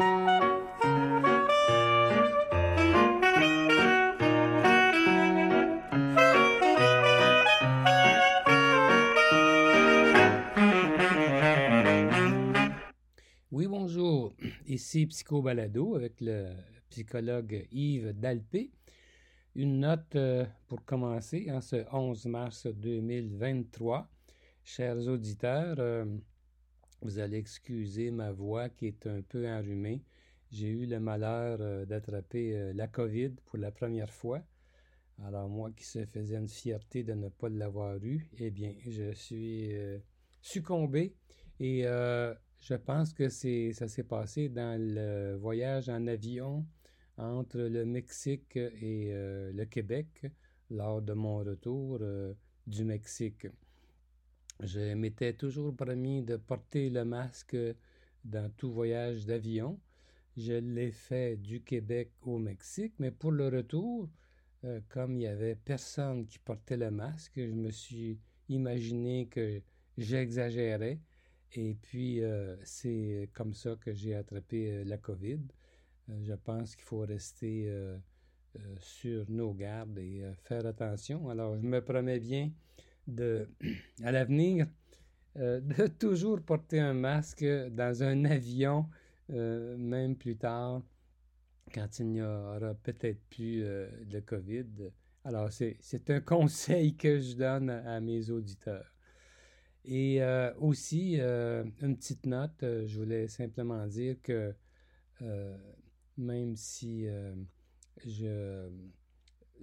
Oui, bonjour. Ici Psycho Balado avec le psychologue Yves Dalpé. Une note euh, pour commencer en ce 11 mars 2023. Chers auditeurs, euh, vous allez excuser ma voix qui est un peu enrhumée. J'ai eu le malheur euh, d'attraper la COVID pour la première fois. Alors moi qui se faisais une fierté de ne pas l'avoir eu, eh bien, je suis succombé et je pense que ça s'est passé dans le voyage en avion entre le Mexique et euh, le Québec lors de mon retour euh, du Mexique. Je m'étais toujours promis de porter le masque dans tout voyage d'avion. Je l'ai fait du Québec au Mexique, mais pour le retour, euh, comme il n'y avait personne qui portait le masque, je me suis imaginé que j'exagérais. Et puis, c'est comme ça que j'ai attrapé la COVID. Euh, je pense qu'il faut rester euh, euh, sur nos gardes et faire attention. Alors, je me promets bien de, à l'avenir de toujours porter un masque dans un avion, même plus tard, quand il n'y aura peut-être plus de COVID. Alors, c'est un conseil que je donne à, mes auditeurs. Et aussi, une petite note, je voulais simplement dire que même si euh, je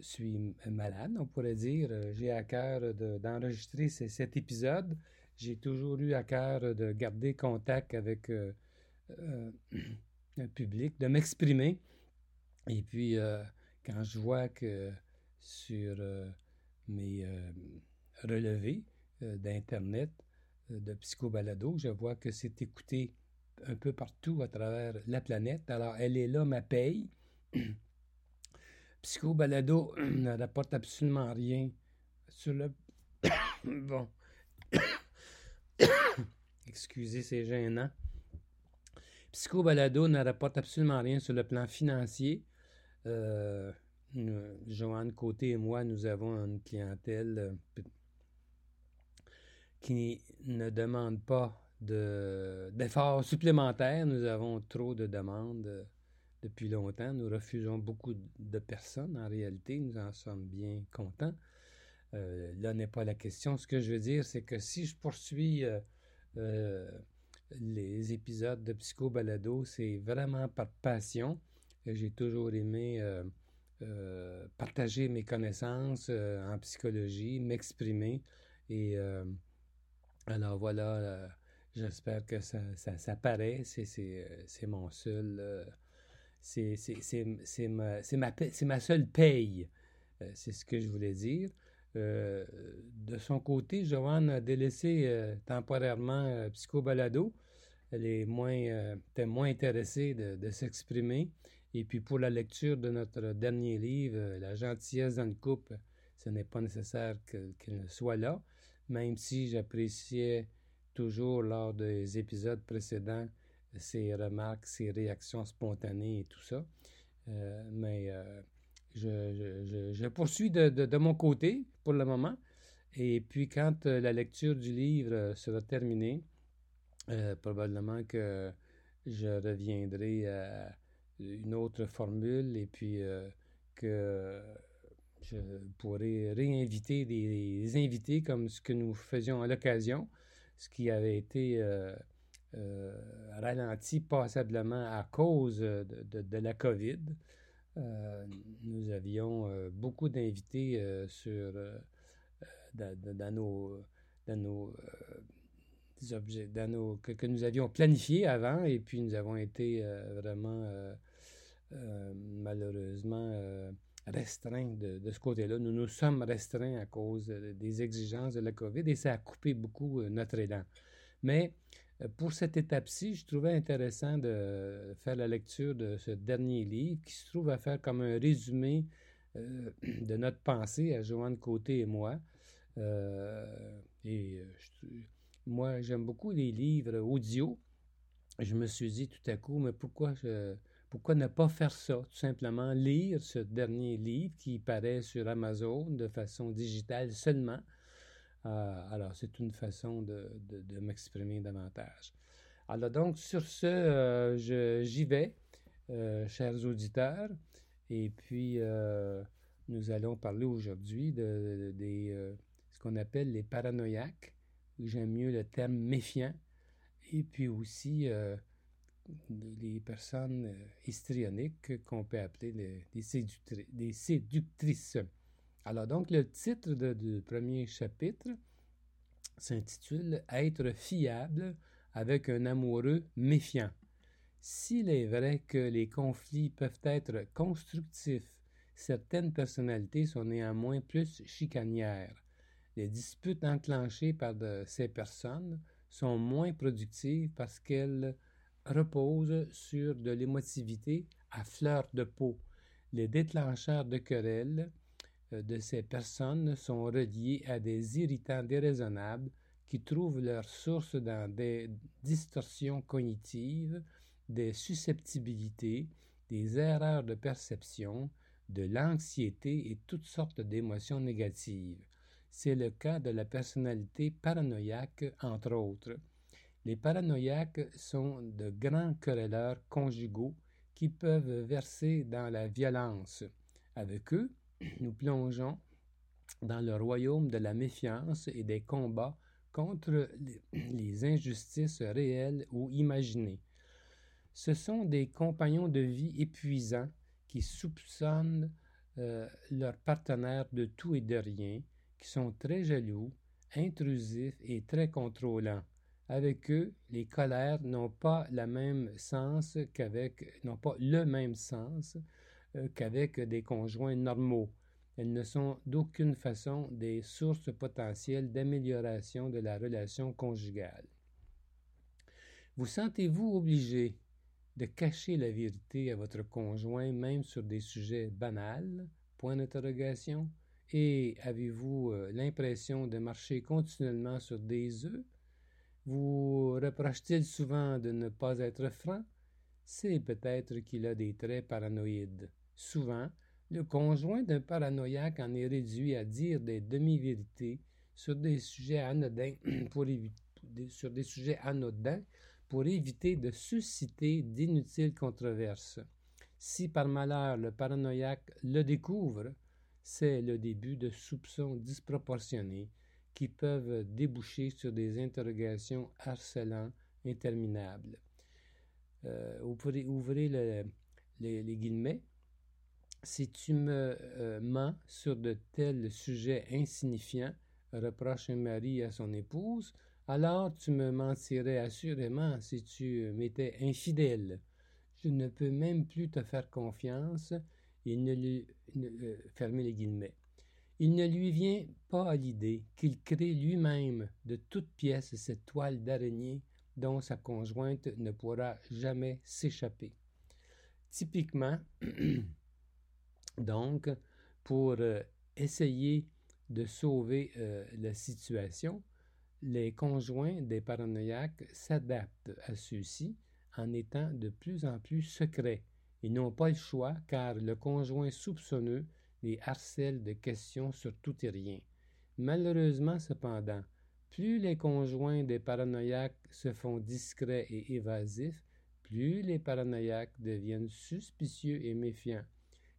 suis malade, on pourrait dire, euh, j'ai à cœur d'enregistrer cet épisode. J'ai toujours eu à cœur de garder contact avec euh, le public, de m'exprimer. Et puis, quand je vois que sur mes relevés d'Internet, de Psychobalado, je vois que c'est écouté un peu partout à travers la planète. Alors, elle est là, ma paye. Psycho Balado ne rapporte absolument rien sur le. bon. Excusez, c'est gênant. Psycho Balado ne rapporte absolument rien sur le plan financier. Euh, Joanne Côté et moi, nous avons une clientèle euh, qui ne demande pas d'efforts supplémentaires. Nous avons trop de demandes euh, depuis longtemps. Nous refusons beaucoup de personnes en réalité. Nous en sommes bien contents. Euh, là n'est pas la question. Ce que je veux dire, c'est que si je poursuis euh, les épisodes de Psycho Balado, c'est vraiment par passion. J'ai toujours aimé partager mes connaissances en psychologie, m'exprimer. Et alors voilà J'espère que ça, ça, ça paraît. C'est mon seul. Euh, c'est ma, ma, ma seule paye. Euh, c'est ce que je voulais dire. Euh, de son côté, Joanne a délaissé temporairement Psycho Balado. Elle est moins, était moins intéressée de, de s'exprimer. Et puis pour la lecture de notre dernier livre, La gentillesse dans le couple, ce n'est pas nécessaire qu'elle soit là, même si j'appréciais toujours lors des épisodes précédents ses remarques, ses réactions spontanées et tout ça. Euh, mais euh, je, poursuis de, mon côté pour le moment. Et puis quand euh, la lecture du livre sera terminée, probablement que je reviendrai à une autre formule et puis que je pourrai réinviter des invités comme ce que nous faisions à l'occasion ce qui avait été ralenti passablement à cause de, la COVID. Euh, nous avions beaucoup d'invités sur dans, nos, dans nos objets, dans nos, que, nous avions planifiés avant, et puis nous avons été vraiment malheureusement restreint de, de ce côté-là. Nous nous sommes restreints à cause des exigences de la COVID et ça a coupé beaucoup euh, notre élan. Mais euh, pour cette étape-ci, je trouvais intéressant de faire la lecture de ce dernier livre qui se trouve à faire comme un résumé euh, de notre pensée à Joanne Côté et moi. et moi, j'aime beaucoup les livres audio. je me suis dit tout à coup, mais pourquoi, pourquoi ne pas faire ça? Tout simplement lire ce dernier livre qui paraît sur Amazon de façon digitale seulement? Euh, alors, c'est une façon de, m'exprimer davantage. Alors, donc, sur ce, euh, j'y vais, euh, chers auditeurs. Et puis, nous allons parler aujourd'hui de, ce qu'on appelle les paranoïaques, j'aime mieux le terme méfiant et puis aussi les personnes histrioniques qu'on peut appeler des, séductrices. Alors donc le titre du premier chapitre s'intitule Être fiable avec un amoureux méfiant. S'il est vrai que les conflits peuvent être constructifs, certaines personnalités sont néanmoins plus chicanières. Les disputes enclenchées par ces personnes sont moins productives parce qu'elles reposent sur de l'émotivité à fleur de peau. Les déclencheurs de querelles de ces personnes sont reliés à des irritants déraisonnables qui trouvent leur source dans des distorsions cognitives, des susceptibilités, des erreurs de perception, de l'anxiété et toutes sortes d'émotions négatives. C'est le cas de la personnalité paranoïaque, entre autres. Les paranoïaques sont de grands querelleurs conjugaux qui peuvent verser dans la violence. Avec eux, nous plongeons dans le royaume de la méfiance et des combats contre les injustices réelles ou imaginées. Ce sont des compagnons de vie épuisants qui soupçonnent euh, leur partenaire de tout et de rien, qui sont très jaloux, intrusifs et très contrôlants. Avec eux, les colères n'ont pas le même sens qu'avec n'ont pas le même sens qu'avec des conjoints normaux. Elles ne sont d'aucune façon des sources potentielles d'amélioration de la relation conjugale. Vous sentez-vous obligé de cacher la vérité à votre conjoint même sur des sujets banals? D'interrogation. Et avez-vous euh, l'impression de marcher continuellement sur des œufs? Vous reproche-t-il souvent de ne pas être franc? C'est peut-être qu'il a des traits paranoïdes. Souvent, le conjoint d'un paranoïaque en est réduit à dire des demi-vérités sur des sujets anodins pour éviter, sur des sujets anodins pour éviter de susciter d'inutiles controverses. Si par malheur le paranoïaque le découvre, c'est le début de soupçons disproportionnés qui peuvent déboucher sur des interrogations harcelantes interminables. Euh, ouvrez, les, guillemets. Si tu me euh, mens sur de tels sujets insignifiants, reproche un mari à son épouse, alors tu me mentirais assurément si tu m'étais infidèle. Je ne peux même plus te faire confiance il ne lui, euh, les guillemets. Il ne lui vient pas à l'idée qu'il crée lui-même de toutes pièces cette toile d'araignée dont sa conjointe ne pourra jamais s'échapper. Typiquement, donc, pour euh, essayer de sauver euh, la situation, les conjoints des paranoïaques s'adaptent à ceux-ci en étant de plus en plus secrets ils n'ont pas le choix car le conjoint soupçonneux les harcèle de questions sur tout et rien. Malheureusement cependant, plus les conjoints des paranoïaques se font discrets et évasifs, plus les paranoïaques deviennent suspicieux et méfiants.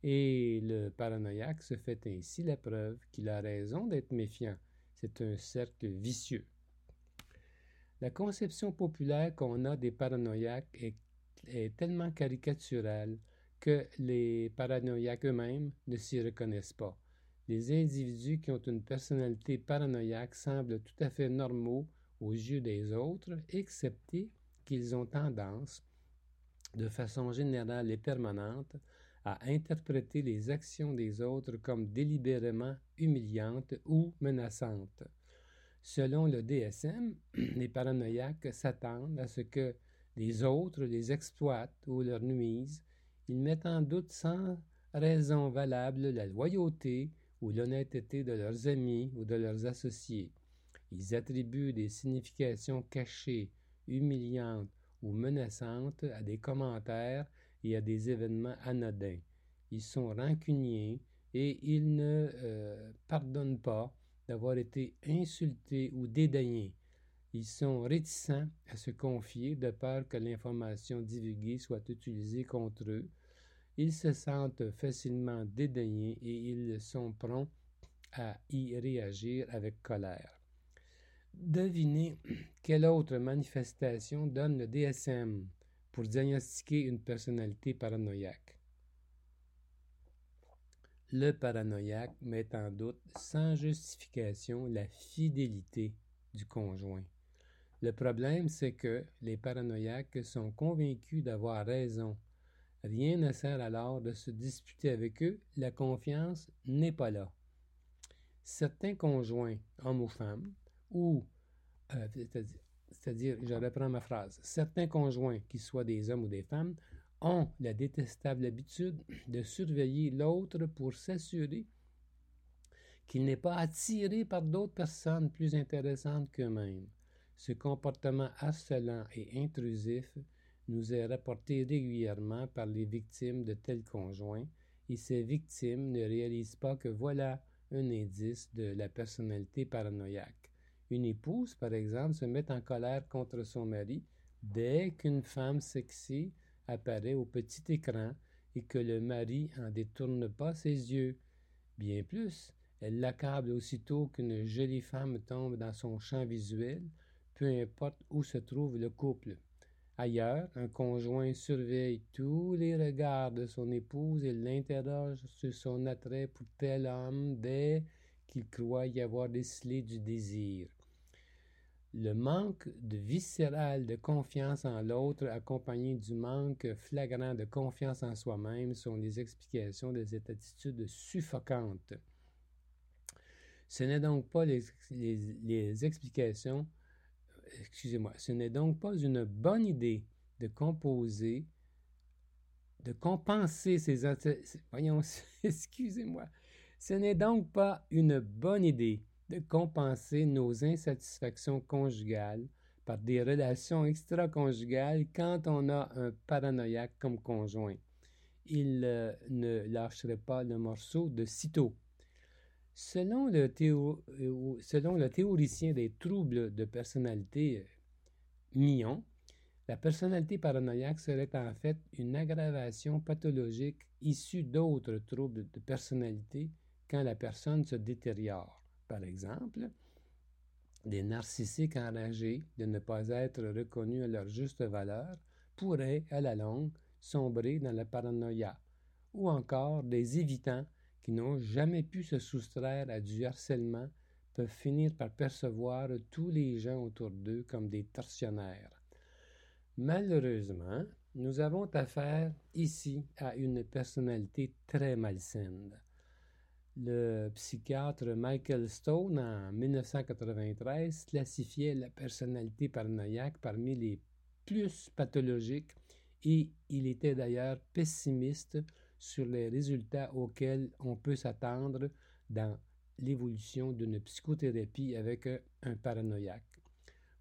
Et le paranoïaque se fait ainsi la preuve qu'il a raison d'être méfiant. C'est un cercle vicieux. La conception populaire qu'on a des paranoïaques est tellement caricatural que les paranoïaques eux-mêmes ne s'y reconnaissent pas. Les individus qui ont une personnalité paranoïaque semblent tout à fait normaux aux yeux des autres, excepté qu'ils ont tendance, de façon générale et permanente, à interpréter les actions des autres comme délibérément humiliantes ou menaçantes. Selon le DSM, les paranoïaques s'attendent à ce que les autres les exploitent ou leur nuisent, ils mettent en doute sans raison valable la loyauté ou l'honnêteté de leurs amis ou de leurs associés. Ils attribuent des significations cachées, humiliantes ou menaçantes à des commentaires et à des événements anodins. Ils sont rancuniers et ils ne euh, pardonnent pas d'avoir été insultés ou dédaignés. Ils sont réticents à se confier de peur que l'information divulguée soit utilisée contre eux. Ils se sentent facilement dédaignés et ils sont prompts à y réagir avec colère. Devinez quelle autre manifestation donne le DSM pour diagnostiquer une personnalité paranoïaque. Le paranoïaque met en doute sans justification la fidélité du conjoint. Le problème, c'est que les paranoïaques sont convaincus d'avoir raison. Rien ne sert alors de se disputer avec eux, la confiance n'est pas là. Certains conjoints, hommes ou femmes, ou, euh, c'est-à-dire, je reprends ma phrase, certains conjoints, qu'ils soient des hommes ou des femmes, ont la détestable habitude de surveiller l'autre pour s'assurer qu'il n'est pas attiré par d'autres personnes plus intéressantes qu'eux-mêmes. Ce comportement harcelant et intrusif nous est rapporté régulièrement par les victimes de tels conjoints, et ces victimes ne réalisent pas que voilà un indice de la personnalité paranoïaque. Une épouse, par exemple, se met en colère contre son mari dès qu'une femme sexy apparaît au petit écran et que le mari en détourne pas ses yeux. Bien plus, elle l'accable aussitôt qu'une jolie femme tombe dans son champ visuel, peu importe où se trouve le couple. Ailleurs, un conjoint surveille tous les regards de son épouse et l'interroge sur son attrait pour tel homme dès qu'il croit y avoir décelé du désir. Le manque de viscéral de confiance en l'autre, accompagné du manque flagrant de confiance en soi-même, sont les explications de cette attitude suffocante. Ce n'est donc pas les, explications, excusez-moi, ce n'est donc pas une bonne idée de composer, de compenser ces, voyons, excusez-moi, ce n'est donc pas une bonne idée de compenser nos insatisfactions conjugales par des relations extra-conjugales quand on a un paranoïaque comme conjoint. Il euh, ne lâcherait pas le morceau de sitôt. Selon le, euh, théoricien des troubles de personnalité euh, Millon, la personnalité paranoïaque serait en fait une aggravation pathologique issue d'autres troubles de personnalité quand la personne se détériore. Par exemple, des narcissiques enragés de ne pas être reconnus à leur juste valeur pourraient, à la longue, sombrer dans la paranoïa, ou encore des évitants qui n'ont jamais pu se soustraire à du harcèlement peuvent finir par percevoir tous les gens autour d'eux comme des tortionnaires. Malheureusement, nous avons affaire ici à une personnalité très malsaine le psychiatre Michael Stone, en 1993, classifiait la personnalité paranoïaque parmi les plus pathologiques et il était d'ailleurs pessimiste sur les résultats auxquels on peut s'attendre dans l'évolution d'une psychothérapie avec un paranoïaque.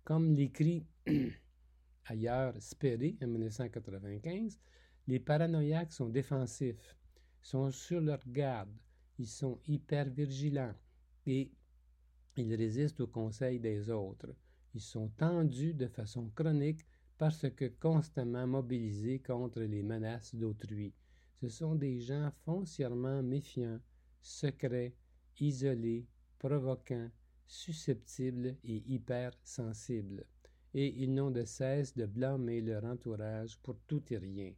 Comme l'écrit ailleurs Sperry en 1995, les paranoïaques sont défensifs, sont sur leur garde, ils sont hyper vigilants et ils résistent aux conseils des autres. Ils sont tendus de façon chronique parce que constamment mobilisés contre les menaces d'autrui. Ce sont des gens foncièrement méfiants, secrets, isolés, provoquants, susceptibles et hypersensibles. Et ils n'ont de cesse de blâmer leur entourage pour tout et rien.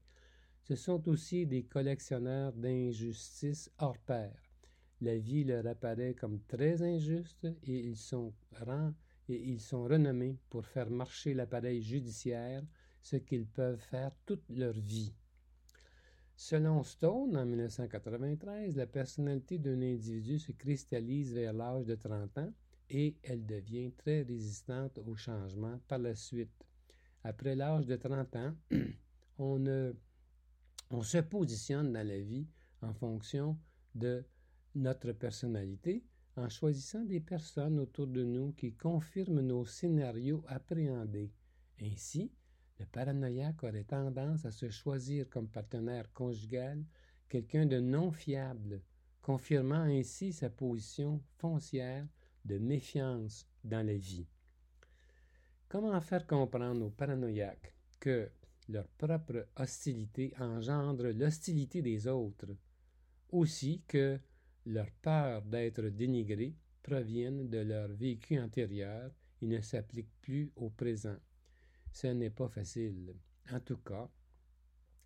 Ce sont aussi des collectionneurs d'injustices hors pair la vie leur apparaît comme très injuste et ils sont, et ils sont renommés pour faire marcher l'appareil judiciaire, ce qu'ils peuvent faire toute leur vie. Selon Stone, en 1993, la personnalité d'un individu se cristallise vers l'âge de 30 ans et elle devient très résistante au changement par la suite. Après l'âge de 30 ans, on, on se positionne dans la vie en fonction de notre personnalité en choisissant des personnes autour de nous qui confirment nos scénarios appréhendés. Ainsi, Le paranoïaque aurait tendance à se choisir comme partenaire conjugal quelqu'un de non fiable, confirmant ainsi sa position foncière de méfiance dans la vie. Comment faire comprendre aux paranoïaques que leur propre hostilité engendre l'hostilité des autres, aussi que leur peur d'être dénigrés proviennent de leur vécu antérieur et ne s'appliquent plus au présent. Ce n'est pas facile. En tout cas,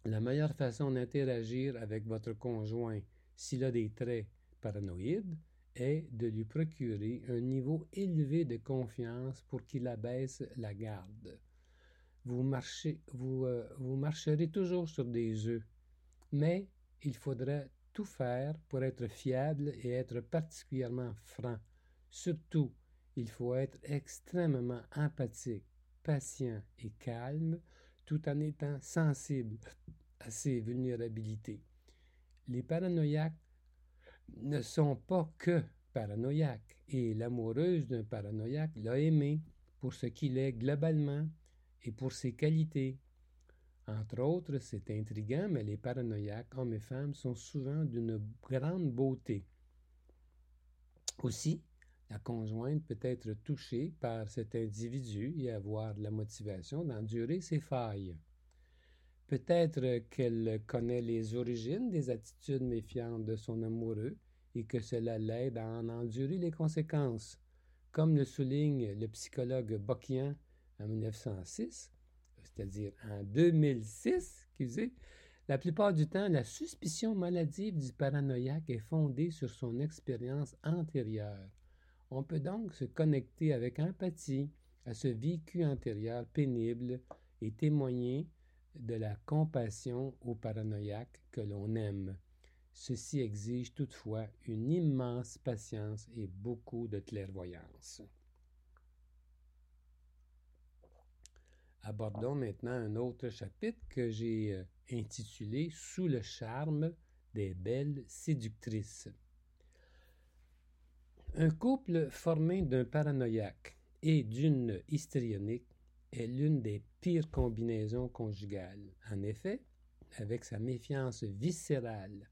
la meilleure façon d'interagir avec votre conjoint s'il a des traits paranoïdes est de lui procurer un niveau élevé de confiance pour qu'il abaisse la garde. Vous, marchez, vous, euh, vous marcherez toujours sur des œufs, mais il faudra tout faire pour être fiable et être particulièrement franc. Surtout, il faut être extrêmement empathique, patient et calme, tout en étant sensible à ses vulnérabilités. Les paranoïaques ne sont pas que paranoïaques, et l'amoureuse d'un paranoïaque l'a aimé pour ce qu'il est globalement et pour ses qualités. Entre autres, c'est intriguant, mais les paranoïaques, hommes et femmes, sont souvent d'une grande beauté. Aussi, la conjointe peut être touchée par cet individu et avoir la motivation d'endurer ses failles. Peut-être qu'elle connaît les origines des attitudes méfiantes de son amoureux et que cela l'aide à en endurer les conséquences. Comme le souligne le psychologue Bokian en 1906, c'est-à-dire en 2006, excusez, la plupart du temps, la suspicion maladive du paranoïaque est fondée sur son expérience antérieure. On peut donc se connecter avec empathie à ce vécu antérieur pénible et témoigner de la compassion au paranoïaque que l'on aime. Ceci exige toutefois une immense patience et beaucoup de clairvoyance. Abordons maintenant un autre chapitre que j'ai euh, intitulé Sous le charme des belles séductrices. Un couple formé d'un paranoïaque et d'une histrionique est l'une des pires combinaisons conjugales. En effet, avec sa méfiance viscérale,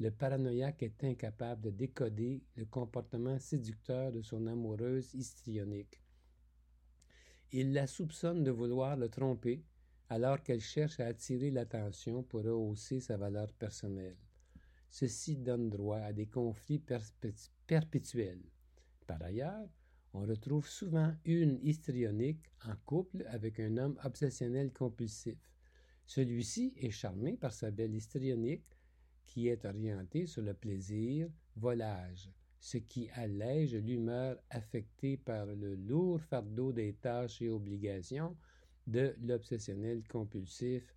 le paranoïaque est incapable de décoder le comportement séducteur de son amoureuse histrionique. Il la soupçonne de vouloir le tromper alors qu'elle cherche à attirer l'attention pour rehausser sa valeur personnelle. Ceci donne droit à des conflits perpétuels. Par ailleurs, on retrouve souvent une histrionique en couple avec un homme obsessionnel compulsif. Celui-ci est charmé par sa belle histrionique qui est orientée sur le plaisir, volage, ce qui allège l'humeur affectée par le lourd fardeau des tâches et obligations de l'obsessionnel compulsif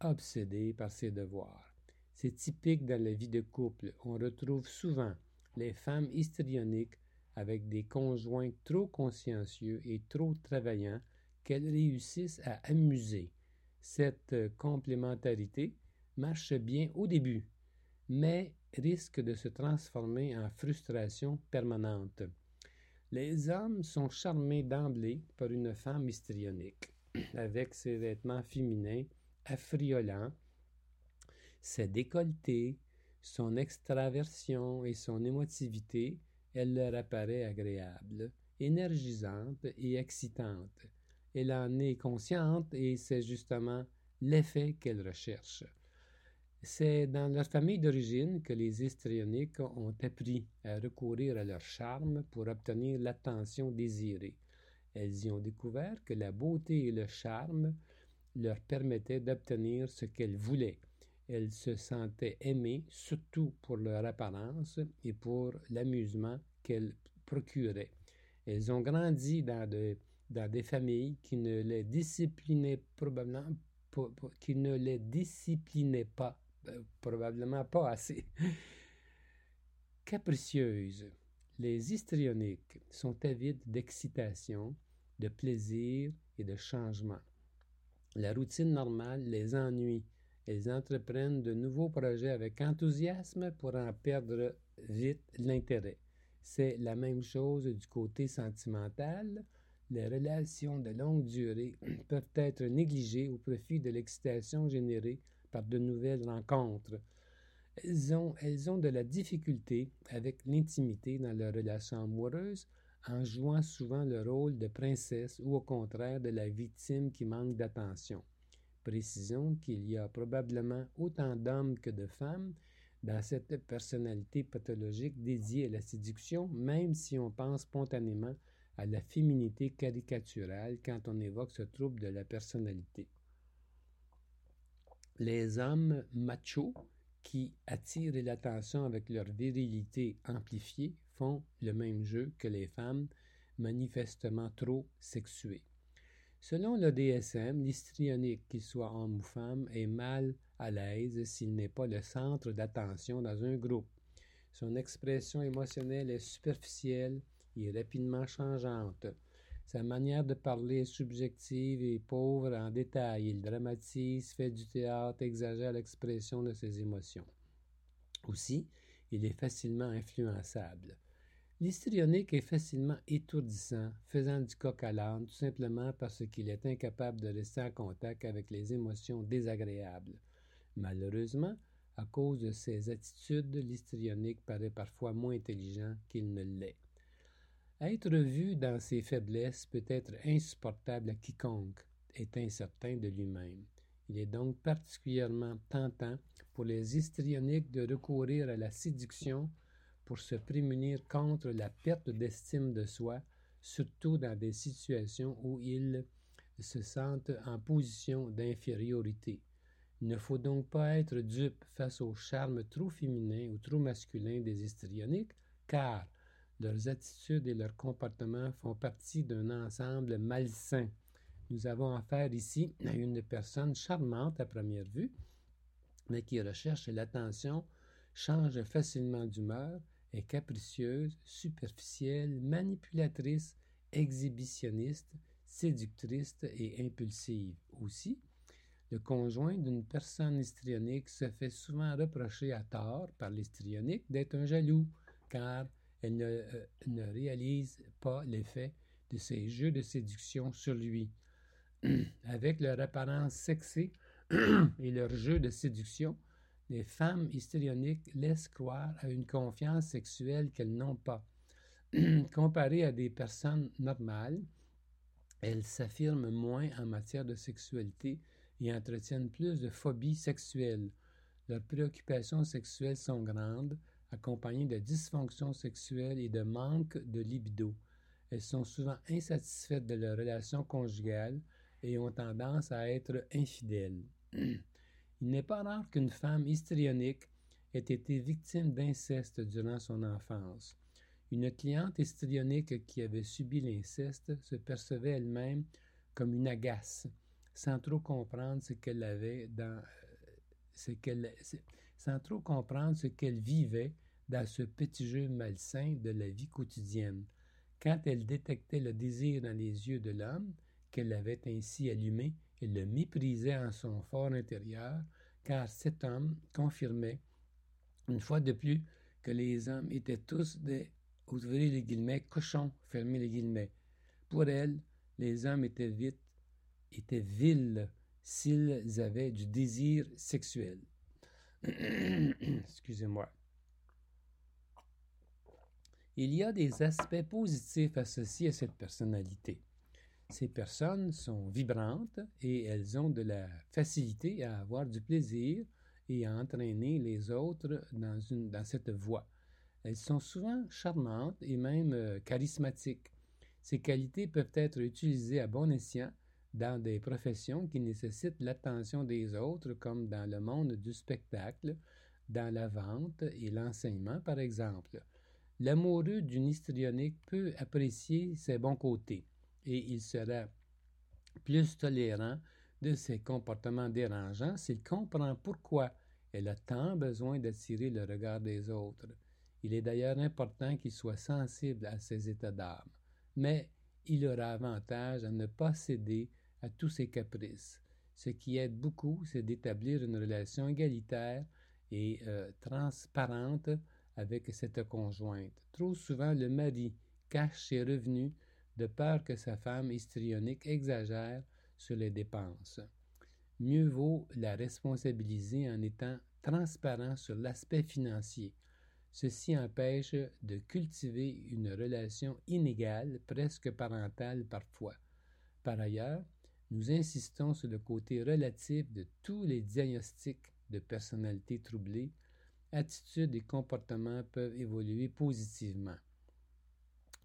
obsédé par ses devoirs. C'est typique dans la vie de couple. On retrouve souvent les femmes histrioniques avec des conjoints trop consciencieux et trop travaillants qu'elles réussissent à amuser. Cette complémentarité marche bien au début, mais risque de se transformer en frustration permanente. Les hommes sont charmés d'emblée par une femme histrionique, avec ses vêtements féminins affriolants, ses décolletés, son extraversion et son émotivité, elle leur apparaît agréable, énergisante et excitante. Elle en est consciente et c'est justement l'effet qu'elle recherche. C'est dans leur famille d'origine que les histrioniques ont appris à recourir à leur charme pour obtenir l'attention désirée. Elles y ont découvert que la beauté et le charme leur permettaient d'obtenir ce qu'elles voulaient. Elles se sentaient aimées surtout pour leur apparence et pour l'amusement qu'elles procuraient. Elles ont grandi dans, dans des familles qui ne les disciplinaient probablement qui ne les disciplinaient pas ben, probablement pas assez. Capricieuses, les histrioniques sont avides d'excitation, de plaisir et de changement. La routine normale les ennuie. Elles entreprennent de nouveaux projets avec enthousiasme pour en perdre vite l'intérêt. C'est la même chose du côté sentimental. les relations de longue durée peuvent être négligées au profit de l'excitation générée par de nouvelles rencontres. Elles ont, elles ont de la difficulté avec l'intimité dans leurs relations amoureuses en jouant souvent le rôle de princesse ou au contraire de la victime qui manque d'attention. Précisons qu'il y a probablement autant d'hommes que de femmes dans cette personnalité pathologique dédiée à la séduction, même si on pense spontanément à la féminité caricaturale quand on évoque ce trouble de la personnalité. Les hommes machos qui attirent l'attention avec leur virilité amplifiée font le même jeu que les femmes manifestement trop sexuées. Selon le DSM, l'histrionique, qu'il soit homme ou femme, est mal à l'aise s'il n'est pas le centre d'attention dans un groupe. Son expression émotionnelle est superficielle et rapidement changeante. Sa manière de parler est subjective et pauvre en détails. Il dramatise, fait du théâtre, exagère l'expression de ses émotions. Aussi, il est facilement influençable. L'histrionique est facilement étourdissant, faisant du coq à l'âne, tout simplement parce qu'il est incapable de rester en contact avec les émotions désagréables. Malheureusement, à cause de ses attitudes, l'histrionique paraît parfois moins intelligent qu'il ne l'est. Être vu dans ses faiblesses peut être insupportable à quiconque est incertain de lui-même. Il est donc particulièrement tentant pour les histrioniques de recourir à la séduction pour se prémunir contre la perte d'estime de soi, surtout dans des situations où ils se sentent en position d'infériorité. Il ne faut donc pas être dupe face au charme trop féminin ou trop masculin des histrioniques, car leurs attitudes et leurs comportements font partie d'un ensemble malsain. Nous avons affaire ici à une personne charmante à première vue, mais qui recherche l'attention, change facilement d'humeur, est capricieuse, superficielle, manipulatrice, exhibitionniste, séductrice et impulsive. Aussi, le conjoint d'une personne histrionique se fait souvent reprocher à tort par l'histrionique d'être un jaloux, car elle ne, euh, réalise pas l'effet de ces jeux de séduction sur lui. Avec leur apparence sexée et leur jeu de séduction, les femmes histrioniques laissent croire à une confiance sexuelle qu'elles n'ont pas. Comparées à des personnes normales, elles s'affirment moins en matière de sexualité et entretiennent plus de phobies sexuelles. Leurs préoccupations sexuelles sont grandes, accompagnées de dysfonctions sexuelles et de manque de libido. Elles sont souvent insatisfaites de leur relation conjugale et ont tendance à être infidèles. Il n'est pas rare qu'une femme histrionique ait été victime d'inceste durant son enfance. Une cliente histrionique qui avait subi l'inceste se percevait elle-même comme une agace, sans trop comprendre ce qu'elle avait dans ce qu'elle sans trop comprendre ce qu'elle vivait dans ce petit jeu malsain de la vie quotidienne. Quand elle détectait le désir dans les yeux de l'homme, qu'elle avait ainsi allumé, elle le méprisait en son fort intérieur, car cet homme confirmait, une fois de plus, que les hommes étaient tous des, les guillemets, cochons, fermez les guillemets. Pour elle, les hommes étaient vite, étaient vils s'ils avaient du désir sexuel. Excusez-moi. Il y a des aspects positifs associés à cette personnalité. Ces personnes sont vibrantes et elles ont de la facilité à avoir du plaisir et à entraîner les autres dans, cette voie. Elles sont souvent charmantes et même euh, charismatiques. Ces qualités peuvent être utilisées à bon escient dans des professions qui nécessitent l'attention des autres, comme dans le monde du spectacle, dans la vente et l'enseignement, par exemple. L'amoureux d'une histrionique peut apprécier ses bons côtés et il sera plus tolérant de ses comportements dérangeants s'il comprend pourquoi elle a tant besoin d'attirer le regard des autres. Il est d'ailleurs important qu'il soit sensible à ses états d'âme, mais il aura avantage à ne pas céder à tous ses caprices. Ce qui aide beaucoup, c'est d'établir une relation égalitaire et euh, transparente avec cette conjointe. Trop souvent, le mari cache ses revenus de peur que sa femme histrionique exagère sur les dépenses. Mieux vaut la responsabiliser en étant transparent sur l'aspect financier. Ceci empêche de cultiver une relation inégale, presque parentale parfois. Par ailleurs, nous insistons sur le côté relatif de tous les diagnostics de personnalité troublée. Attitudes et comportements peuvent évoluer positivement.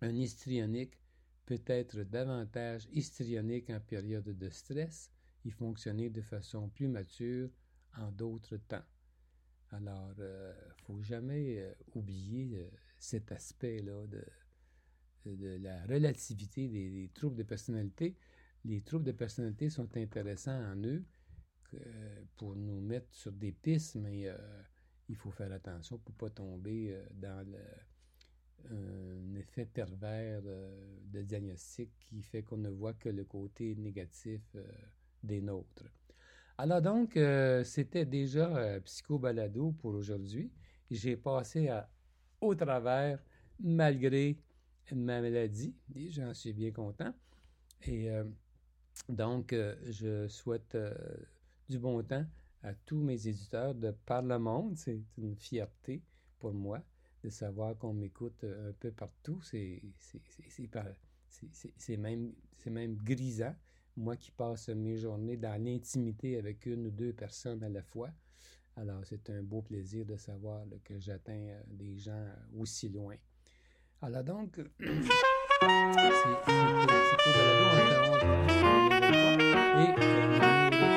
Un histrionique peut être davantage histrionique en période de stress et fonctionner de façon plus mature en d'autres temps. Alors, il euh, ne faut jamais euh, oublier euh, cet aspect-là de, de, la relativité des, troubles de personnalité. Les troubles de personnalité sont intéressants en eux pour nous mettre sur des pistes, mais il faut faire attention pour ne pas tomber dans un effet pervers de diagnostic qui fait qu'on ne voit que le côté négatif des nôtres. Alors donc, euh, c'était déjà euh, Psycho Balado pour aujourd'hui. J'ai passé au travers malgré ma maladie j'en suis bien content. Et euh, donc, je souhaite du bon temps à tous mes éditeurs de par le monde. C'est une fierté pour moi de savoir qu'on m'écoute un peu partout. C'est même, même grisant moi qui passe mes journées dans l'intimité avec une ou deux personnes à la fois. Alors, c'est un beau plaisir de savoir que j'atteins euh, des gens euh, aussi loin. Alors donc, c'est Et